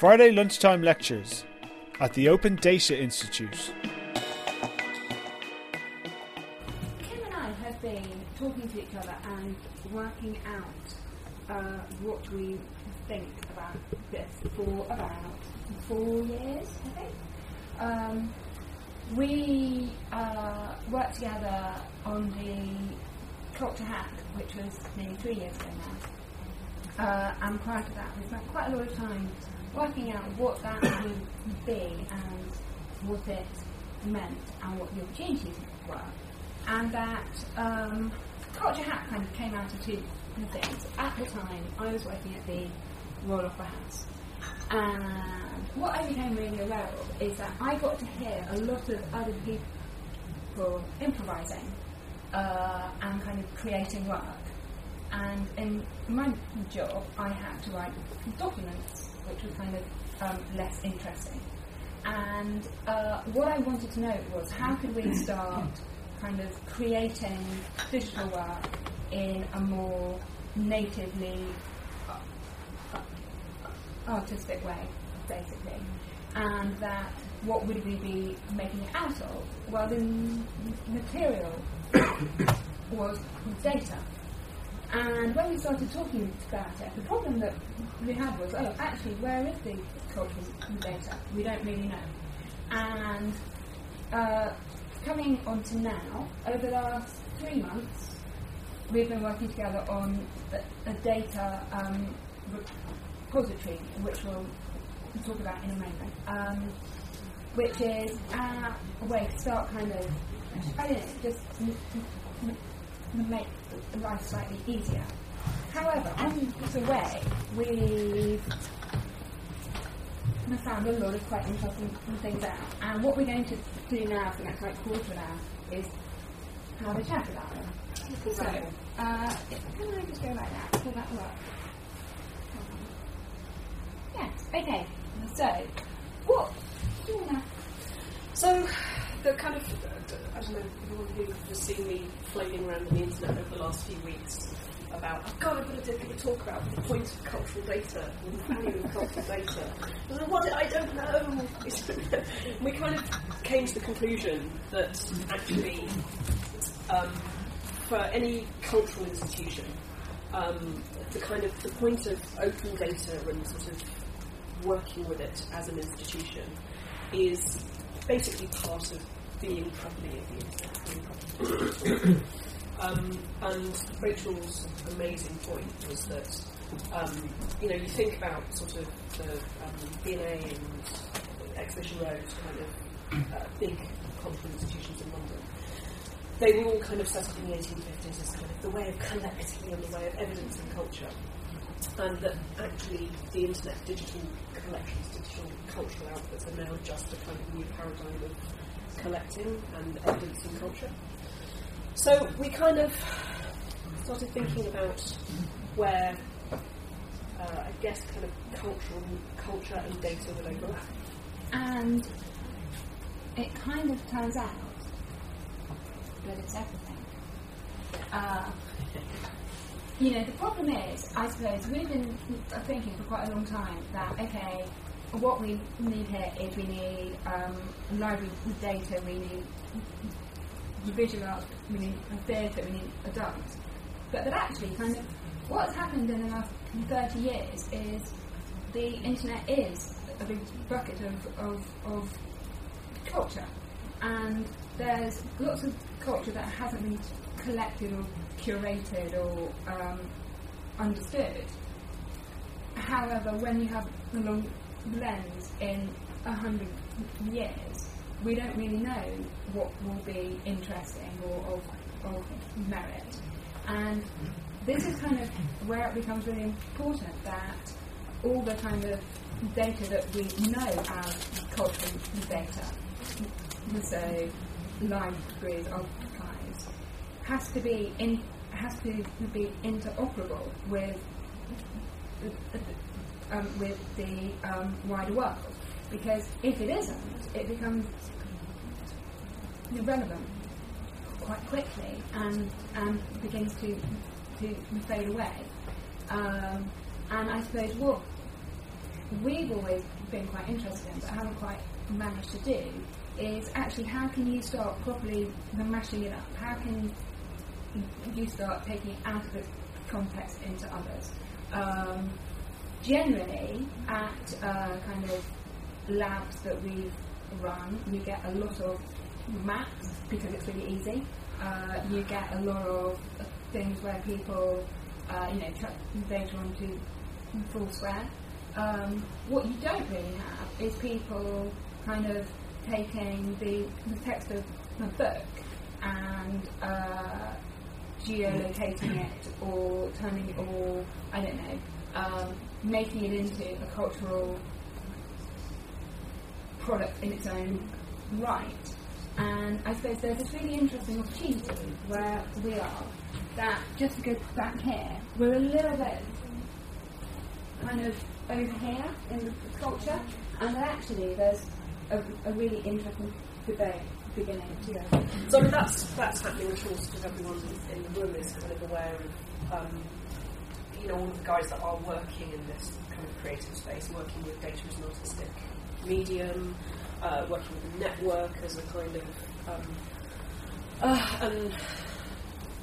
Friday lunchtime lectures at the Open Data Institute. Kim and I have been talking to each other and working out uh, what we think about this for about four years, I think. Um, we uh, worked together on the Culture Hack, which was nearly three years ago now. Uh, and prior to that, we spent quite a lot of time working out what that would be and what it meant and what the opportunities were. And that um, Culture Hack kind of came out of two things. At the time, I was working at the Royal Opera House. And what I became really aware of is that I got to hear a lot of other people improvising uh, and kind of creating work. And in my job, I had to write documents, which was kind of um, less interesting. And uh, what I wanted to know was how could we start kind of creating digital work in a more natively artistic way, basically. And that what would we be making it out of? Well, the material was data. And when we started talking about it, the problem that we had was, oh, actually, where is the cultural data? We don't really know. And uh, coming on to now, over the last three months, we've been working together on a, data um, repository, which we'll talk about in a moment, um, which is a way to start kind of, I don't know, just m- make life slightly easier. However, on the way, we've we found a lot of quite interesting things out. And what we're going to do now for the next like quarter of an hour is have a chat about them. So, uh, can I just go like that? Will that work? Yes. Okay. So, what? do you wanna- So, the kind of, I don't know, everyone who has seen me flailing around on the internet over the last few weeks about, God, I've got to a talk about the point of cultural data and the value of cultural data. What? I don't know. we kind of came to the conclusion that actually, um, for any cultural institution, um, the kind of the point of open data and sort of working with it as an institution is basically part of being properly internet. being properly um, and Rachel's amazing point was that um, you know you think about sort of the um, V&A and Exhibition Road kind of uh, big cultural institutions in London. They were all kind of set up in the 1850s as kind of the way of collecting and the way of evidencing culture and that actually the internet digital collections, digital cultural outputs are now just a kind of new paradigm of collecting and evidencing culture. So we kind of started thinking about where uh, I guess kind of cultural culture and data would overlap. And it kind of turns out that it's everything. Uh, you know, the problem is, I suppose, we've been thinking for quite a long time that, okay, what we need here is we need um, library data, we need visual art, we need theatre, we need adults. But that actually, kind of, what's happened in the last 30 years is the internet is a big bucket of, of, of culture. And there's lots of culture that hasn't been collected or curated or um, understood. However, when you have the long lens in a hundred years, we don't really know what will be interesting or of, of merit. And this is kind of where it becomes really important that all the kind of data that we know as cultural data, so libraries, archives, has to be in has to be interoperable with um, with the um, wider world. Because if it isn't, it becomes irrelevant quite quickly and and begins to to fade away. Um, and I suppose what we've always been quite interested in, but haven't quite managed to do, is actually how can you start properly mashing it up? How can you start taking it out of its context into others? Um, generally, at uh, kind of labs that we've run, you get a lot of maps because it's really easy. Uh, you get a lot of things where people, uh, you know, chuck data onto Foursquare. Um, what you don't really have is people kind of taking the, the text of a book and uh, geolocating it or turning it, or I don't know, um, making it into a cultural product in its own right. And I suppose there's this really interesting opportunity where we are that just to go back here, we're a little bit kind of over here in the culture, and actually there's a, a really interesting debate beginning to go. So I mean, that's that's happening. I'm sure sort everyone in the room is kind of aware of, um, you know, all of the guys that are working in this kind of creative space, working with data as an artistic medium, uh, working with the network as a kind of um, uh, an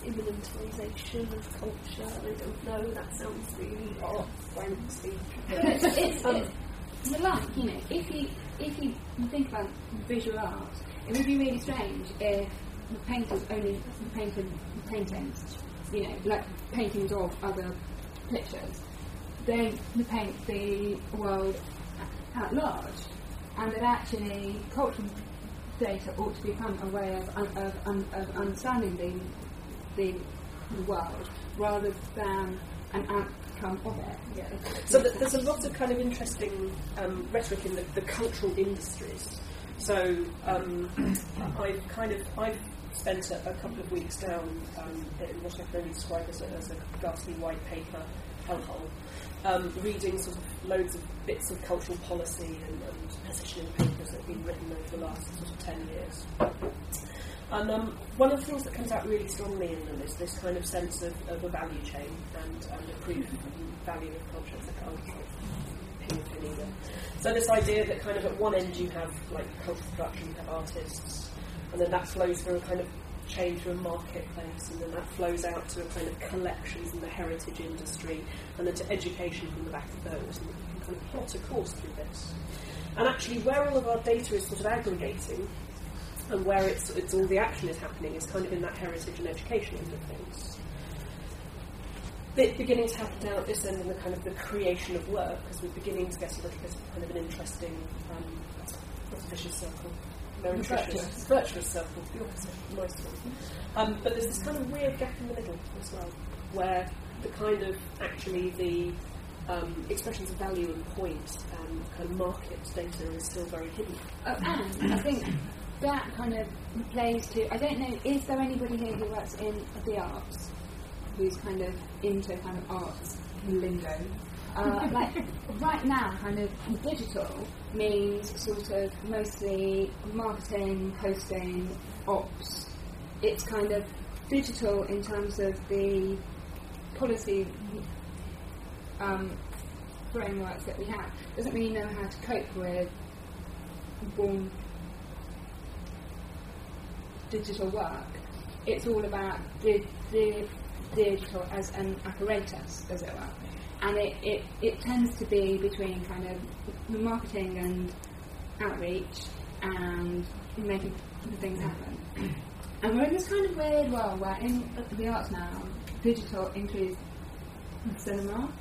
immanentization of culture. I don't know. That sounds really fancy. it's, it's, it's like, you know, if you if you think about visual art, it would be really strange if the painters only painted paintings, you know, like paintings of other pictures. They paint the world at large, and that actually cultural data ought to become a way of, of, of, of understanding the, the world rather than an outcome of it. Yeah. So th- there's a lot of kind of interesting um, rhetoric in the, the, cultural industries. So um, I've kind of I've spent a, a couple of weeks down um, in what I can only describe as a, as a ghastly white paper hellhole um, reading sort of loads of bits of cultural policy and, and positioning papers that have been written over the last sort of 10 years. And um, one of the things that comes out really strongly in them is this kind of sense of, of a value chain and, and a proof value of culture as a culture. So this idea that kind of at one end you have like cultural production, you have artists, and then that flows through a kind of chain through a marketplace, and then that flows out to a kind of collections in the heritage industry, and then to education from the back of those, and you can kind of plot a course through this. And actually, where all of our data is sort of aggregating, and where it's, it's all the action is happening, is kind of in that heritage and education end of things. Bit beginning to happen down at this end in the kind of the creation of work, because we're beginning to get a little bit of kind of an interesting um, what's a vicious circle very virtuous, virtuous circle, the opposite, nice one. Um, but there's this kind of weird gap in the middle as well, where the kind of actually the um, expressions of value and point and kind of market data is still very hidden. Oh, and I think that kind of plays to. I don't know. Is there anybody here who works in the arts who's kind of into kind of arts lingo? Uh, like right now, kind of digital means sort of mostly marketing, posting, ops. It's kind of digital in terms of the policy um, frameworks that we have. Doesn't mean you know how to cope with born digital work. It's all about the, the digital as an apparatus, as it were and it, it, it tends to be between kind of marketing and outreach and making things happen. And we're in this kind of weird world where in the arts now, digital includes cinema,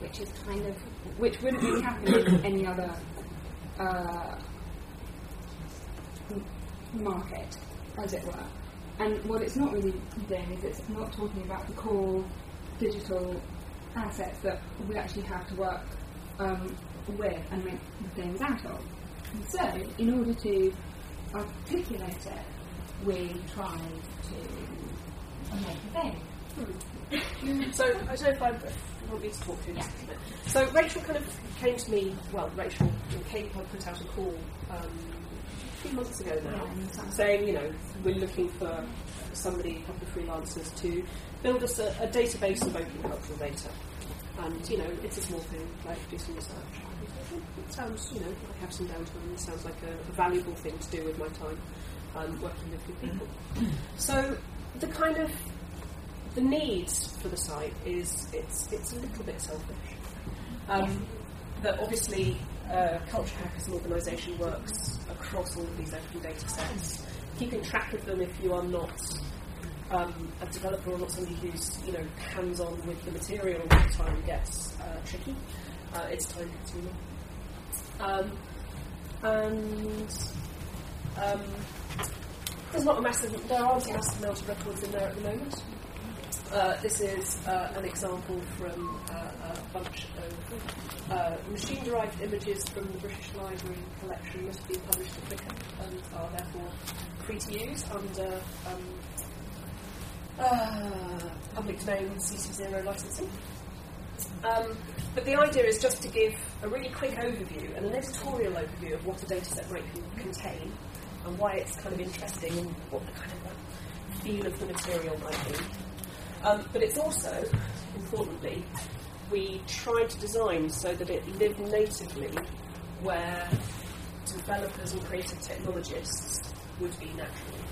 which is kind of which wouldn't really happen in any other uh, market, as it were. And what it's not really doing is it's not talking about the core digital assets that we actually have to work um, with and make things out of. And so, in order to articulate it, we try to make a thing. Hmm. so, I don't know if I want me to talk through this yeah. a bit. So, Rachel kind of came to me, well, Rachel and Kate had put out a call um, few months ago now, saying, you know, we're looking for somebody, a couple of freelancers to build us a, a database of open cultural data. And, you know, it's a small thing, like do some research. it sounds, you know, I have some downtime. It sounds like a, a valuable thing to do with my time um, working with good people. So the kind of the needs for the site is it's it's a little bit selfish. Um, that obviously uh, Culture Hack and organisation works across all of these open data sets. Keeping track of them if you are not um, a developer or not somebody who's you know hands-on with the material all the time gets uh, tricky. Uh, it's time consuming. Um, and um, there's not a massive, there aren't a massive amount of records in there at the moment. Uh, this is uh, an example from uh, bunch of uh, machine-derived images from the British Library collection must be published at Flickr and are therefore free to use under um, uh, public domain CC0 licensing. Um, but the idea is just to give a really quick overview and an editorial overview of what a dataset might contain and why it's kind of interesting and what the kind of feel of the material might be. Um, but it's also, importantly, we tried to design so that it lived natively where developers and creative technologists would be naturally.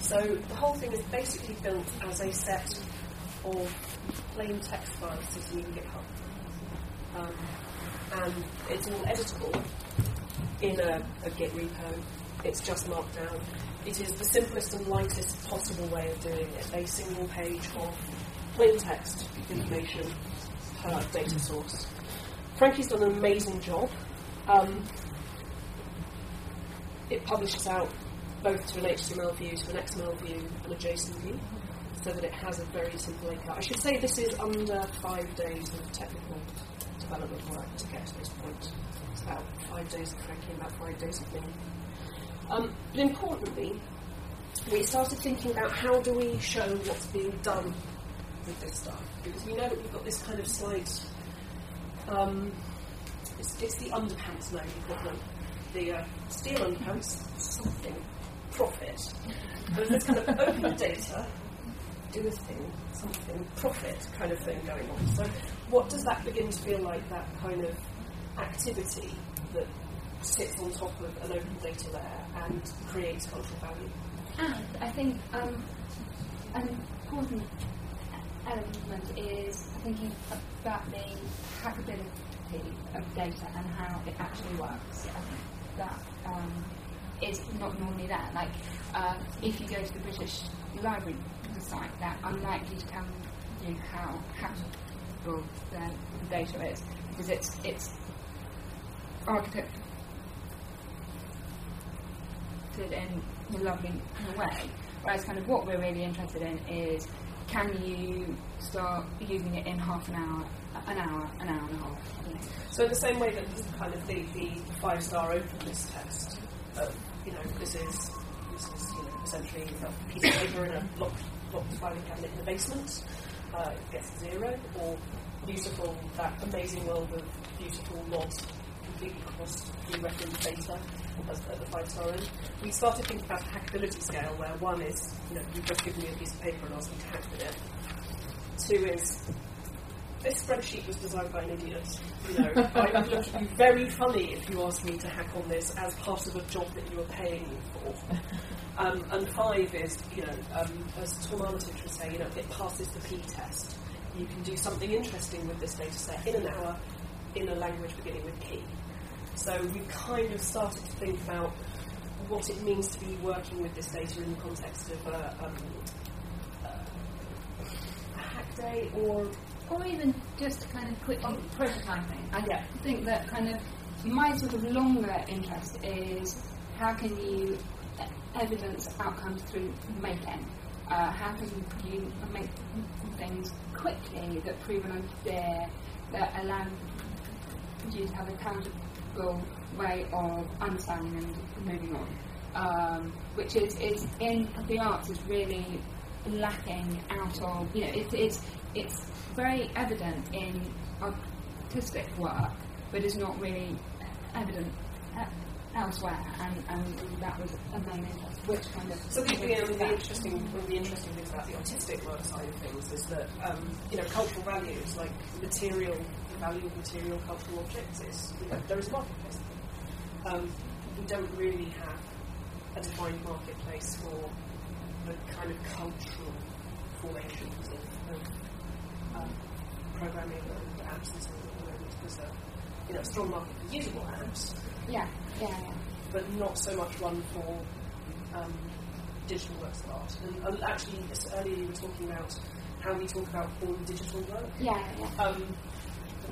So the whole thing is basically built as a set of plain text files sitting in GitHub. Um, and it's all editable in a, a Git repo. It's just markdown. It is the simplest and lightest possible way of doing it. A single page of plain text information per data source. Frankie's done an amazing job. Um, it publishes out both to an HTML view, to an XML view, and a JSON view, so that it has a very simple API. I should say this is under five days of technical development work to get to this point. It's about five days of Frankie, about five days of me. Um, but importantly, we started thinking about how do we show what's being done with this stuff because we know that we've got this kind of slide. Um, it's, it's the underpants now you've got. The uh, steel underpants, something, profit. There's this kind of open data, do a thing, something, profit kind of thing going on. So, what does that begin to feel like? That kind of activity that sits on top of an open data layer and creates cultural value. And I think um, an important element is thinking about the hackability of data and how it actually works. I think that um, is not normally there. Like, uh, if you go to the British Library site, they're unlikely to tell you how hackable their data is because it's it's architected in a lovely way. Whereas, kind of what we're really interested in is can you start using it in half an hour, an hour, an hour and a half? So in the same way that this kind of the, the five star openness test, uh, you know, this is this is you know essentially a piece of paper in a locked, locked filing cabinet in the basement. Uh, gets zero, or beautiful that amazing world of beautiful not completely crossed pre-reckoned data as the five star end. We started thinking about hackability scale where one is, you know, you've just given me a piece of paper and asked me to hack with it. Two is this spreadsheet was designed by an idiot. You know, I would look at you very funny if you asked me to hack on this as part of a job that you were paying me for. Um, and five is, you know, um, as Tom Armitage would say, you know, it passes the P test. You can do something interesting with this data set in an hour in a language beginning with key. So we've kind of started to think about what it means to be working with this data in the context of a, um, a hack day or or even just kind of quick quickly prototyping. I Yeah. think that kind of my sort of longer interest is how can you e- evidence outcomes through making. Uh, how can you make things quickly that prove an idea that allow you to have a tangible way of understanding and moving on. Um, which is, is in the arts is really lacking out of you know it, it's it's very evident in artistic work, but is not really evident elsewhere, and, and that was a main interest. Which kind of So the, the, the interesting, one of the interesting things about the artistic work side of things is that um, you know cultural values like material the value of material cultural objects is you know, there is a marketplace. Um, we don't really have a defined marketplace for the kind of cultural formations of, of um, programming and apps and so on at the moment. There's a you know, strong market for usable apps, Yeah, yeah, yeah. but not so much one for um, digital works of art. And actually, earlier you were talking about how we talk about all digital work. Yeah, yeah. Um,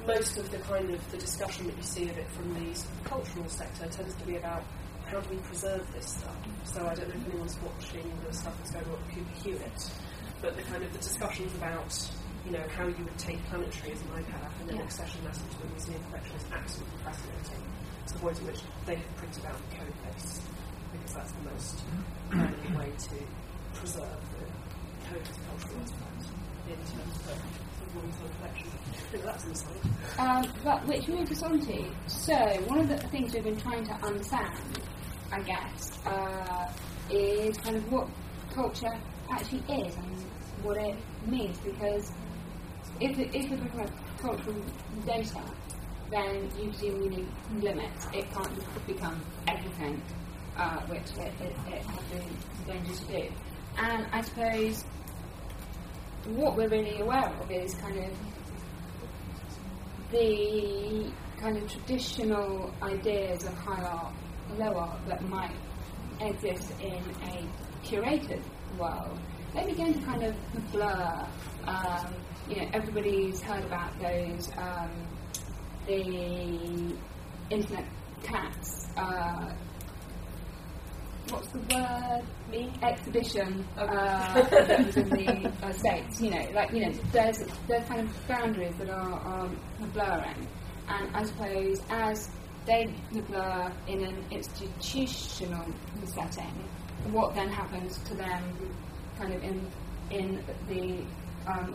most of the kind of the discussion that you see of it from the cultural sector tends to be about how do we preserve this stuff. So I don't know if anyone's watching the stuff that's going on at Cooper Hewitt, but the kind of the discussions about you know how you would take planetary as an iPad and then Yeah. accession that into a museum collection is absolutely fascinating. To the point at which they have printed out the code base because that's the most valuable way to preserve the code as a cultural artifact in terms of Um, but which moves us on to, so one of the things we've been trying to understand, I guess, uh, is kind of what culture actually is and what it means. Because if, it, if we're talking about cultural data, then you need limits. It can't just become everything, uh, which it, it, it has been dangerous to do. And I suppose what we're really aware of is kind of the kind of traditional ideas of high art, low art that might exist in a curated world, they begin to kind of blur. Um, you know, everybody's heard about those um, the internet cats. Uh, what's the word? Me? exhibition uh, that was in the uh, states. You know, like you know, there's there's kind of boundaries that are, are blurring, and I suppose as they blur in an institutional setting, what then happens to them, kind of in in the um,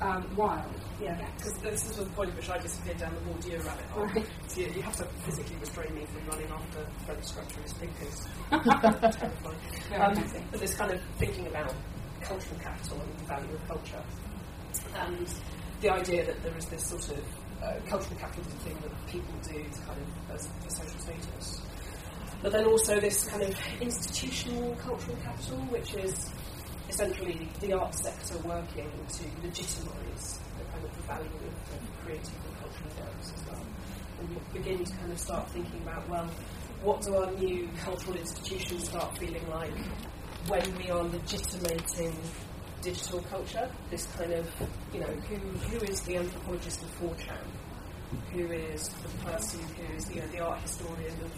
um, wild? Yeah, because this is the point at which I disappeared down the Bourdieu rabbit hole. Right. So you, you have to physically restrain me from running after French structuralist thinkers. Terrifying. Very Um, but this kind of thinking about cultural capital and the value of culture, and the idea that there is this sort of uh, cultural capital is a thing that people do to kind of as a social status. But then also this kind of institutional cultural capital, which is essentially the arts sector working to legitimise the kind of the value of, of creative and cultural works as well. And we begin to kind of start thinking about, well, what do our new cultural institutions start feeling like when we are legitimating digital culture? This kind of, you know, who, who is the anthropologist of 4chan? Who is the person who is, you know, the art historian of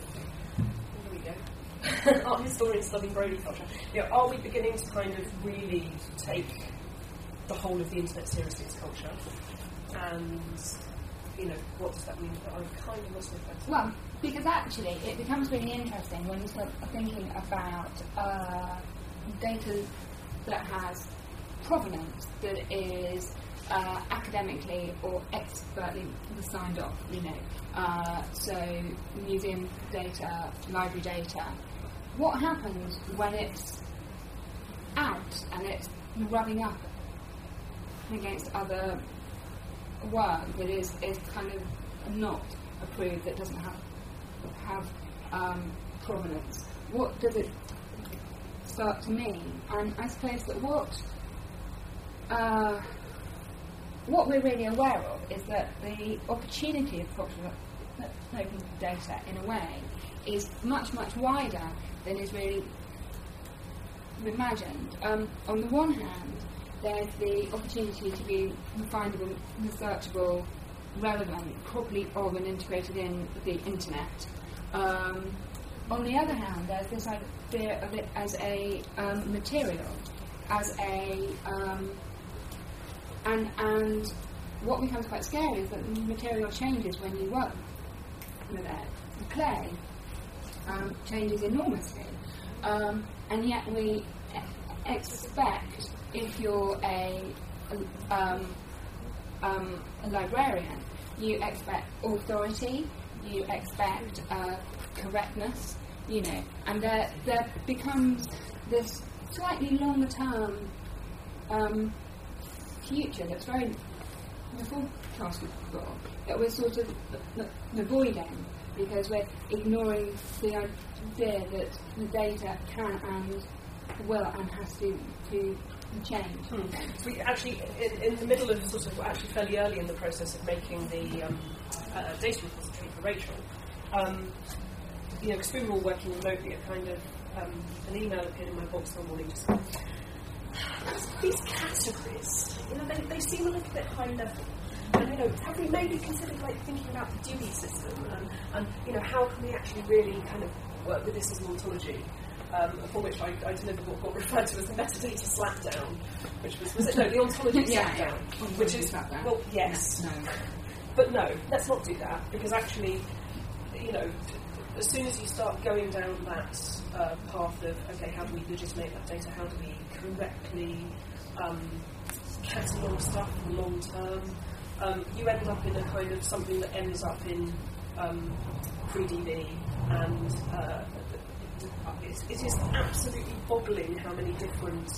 here we go. Art historians studying Brody culture. You know, are we beginning to kind of really take the whole of the internet seriously as culture? And you know, what does that mean? I've kind of lost my place. Well, because actually it becomes really interesting when you start thinking about uh, data that has provenance that is uh, academically or expertly signed off, you know. Uh, so museum data, library data. What happens when it's out and it's rubbing up against other work that is, is kind of not approved, that doesn't have have um, provenance. What does it start to mean? And I suppose that what uh, what we're really aware of is that the opportunity of cultural open data, in a way, is much much wider than is really imagined. Um, on the one hand, there's the opportunity to be findable, researchable, relevant, properly of and integrated in the internet. Um, on the other hand, there's this idea of it as a um, material, as a um, and and what becomes quite scary is that the material changes when you work with it. Clay um, changes enormously, um, and yet we expect if you're a um, um, a librarian, you expect authority, you expect uh, correctness, you know, and there there becomes this slightly longer term um, future that's very the got that we're sort of avoiding because we're ignoring the idea that the data can and will and has to, to change. Hmm. We actually, in, in, the middle of sort of, actually fairly early in the process of making the um, uh, data repository for Rachel, um, you know, because we were all working remotely, it kind of, um, an email appeared in my box one morning just these categories, you know, they, they seem a little bit high level. And, you know, have we maybe considered like thinking about the Dewey system and, and, you know, how can we actually really kind of work with this as an ontology? Um, for which I, I delivered what got referred to as the metadata slapdown, which was, was it, no, the ontology yeah, slapdown, yeah. which is, slapdown. well, yes. No. But no, let's not do that, because actually, you know, as soon as you start going down that uh, path of, okay, how do we legitimate that data, how do we correctly um, catalogue stuff long term, um, you end up in a kind of something that ends up in um, FreeDB, and uh, it, it is absolutely boggling how many different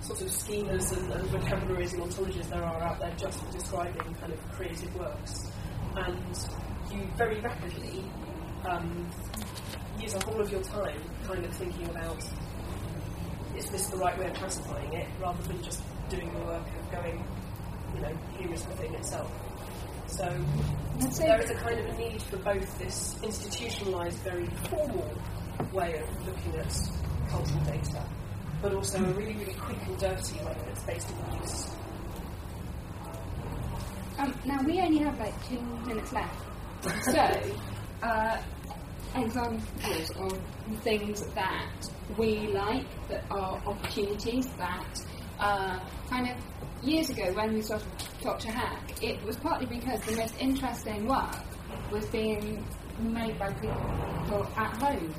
sort of schemas and, and vocabularies and ontologies there are out there just for describing kind of creative works. And you very rapidly um, use up all of your time kind of thinking about is this the right way of classifying it rather than just doing the work of going, you know, here is the thing itself. So there is a kind of a need for both this institutionalised, very formal way of looking at cultural data, but also a really, really quick and dirty way that's based on use. Um, now we only have like two minutes left, so uh, examples of things that we like, that are opportunities that uh, kind of years ago when we started Dr. Hack, it was partly because the most interesting work was being made by people at home.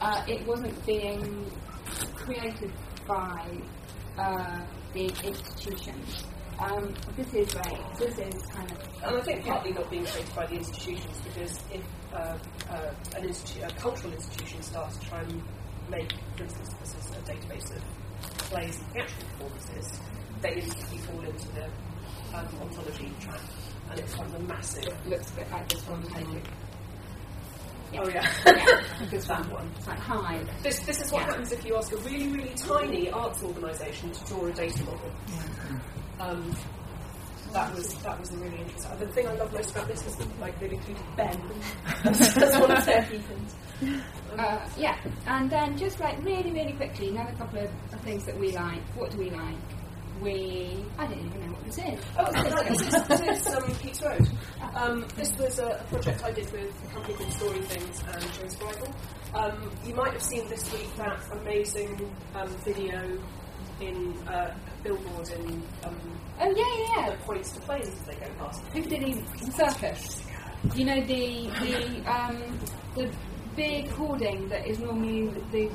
Uh, it wasn't being created by uh, the institutions. Um, this is great. This is kind of. And I think partly not being created by the institutions because if uh, uh, an institu- a cultural institution starts to try and make, for instance, this is a database of plays and theatrical performances, they immediately fall into the um, ontology trap, and it becomes a massive. It looks a bit like this one. Mm. Oh yeah, yeah. this that one. It's like Hive. This this is what Yeah. happens if you ask a really really tiny arts organisation to draw a data model. Um, that was that was a really interesting. The thing I love most about this is that, like they've included Ben as as one of their heathens. Uh, yeah, and then just like really, really quickly, another couple of, of things that we like. What do we like? We I don't even know what this is. Oh, this is, this is um, Pepys Road. Um, this was a, a project I did with a company called Storythings and James Bridle. Um, you might have seen this week that amazing um, video in uh, billboard in um, Oh yeah, yeah, that points to planes as they go past. yeah. Piccadilly Circus. You know the the um, the big hoarding that is normally the.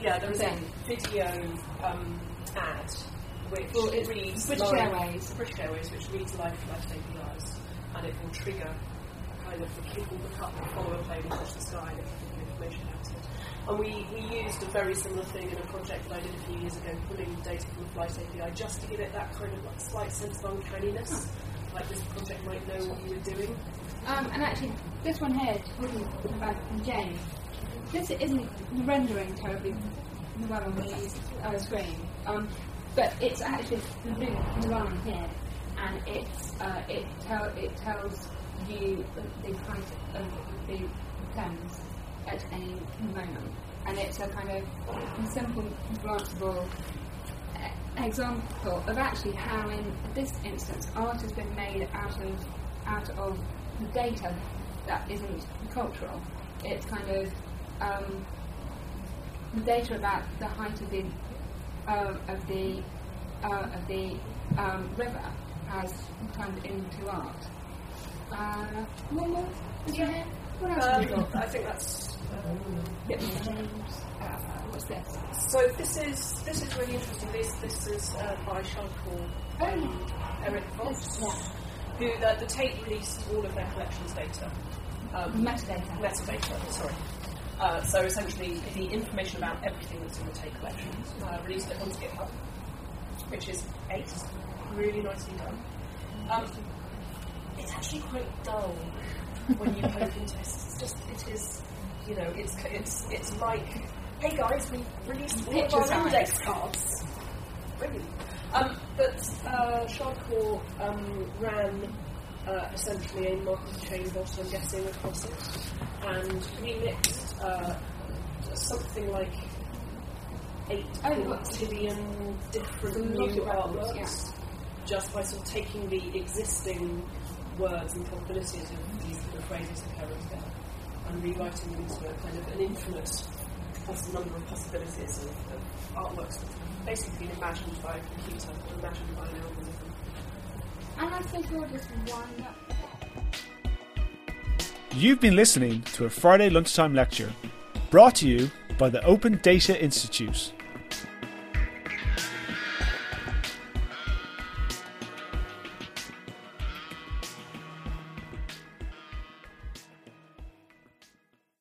Yeah, there was a video um, ad which Well, reads British Airways. British Airways, which reads live flight APIs, and it will trigger kind of the kid will look up and follow a plane touch the sky and give information about it. And we, we used a very similar thing in a project that I did a few years ago, pulling data from the flight API just to give it that kind of like slight sense of uncanniness. This project might know what you were doing. Um, and actually, this one here, talking about James, this isn't rendering terribly well on the uh, screen, um, but it's actually the blue line here, and it's uh, it tell it tells you the height of the Thames at any moment, and it's a kind of simple, glanceable example of actually how, in this instance, art has been made out of out of data that isn't cultural. It's kind of um, data about the height of the um, of the uh, of the um, river has turned into art. Uh, one more? Is here? What else Um. I think that's Bit more James. Uh, what's this? So this is this is really interesting. This this is uh, by Shardcore Oh, um, Eric yeah. who the, the Tate released all of their collections data. Um, Metadata. metadata, sorry. Uh, so essentially, the information about everything that's in the Tate collection. Uh, released it onto GitHub, which is eight, really nicely done. Um, it's actually quite dull when you poke into it. It's just, it is, you know, it's it's it's like, hey guys, we released all of our index cards. Brilliant. Um, but uh, Shardcore um, ran uh, essentially a Markov chain bot, I'm guessing, across it, and remixed uh, something like eight Oh, quintillion different new artworks just by sort of taking the existing words and probabilities of these phrases that carry together and rewriting them into a kind of an infinite poss- number of possibilities of, of artworks that have basically been imagined by a computer or imagined by an algorithm. And I think we'll just wind up. You've been listening to a Friday lunchtime lecture brought to you by the Open Data Institute.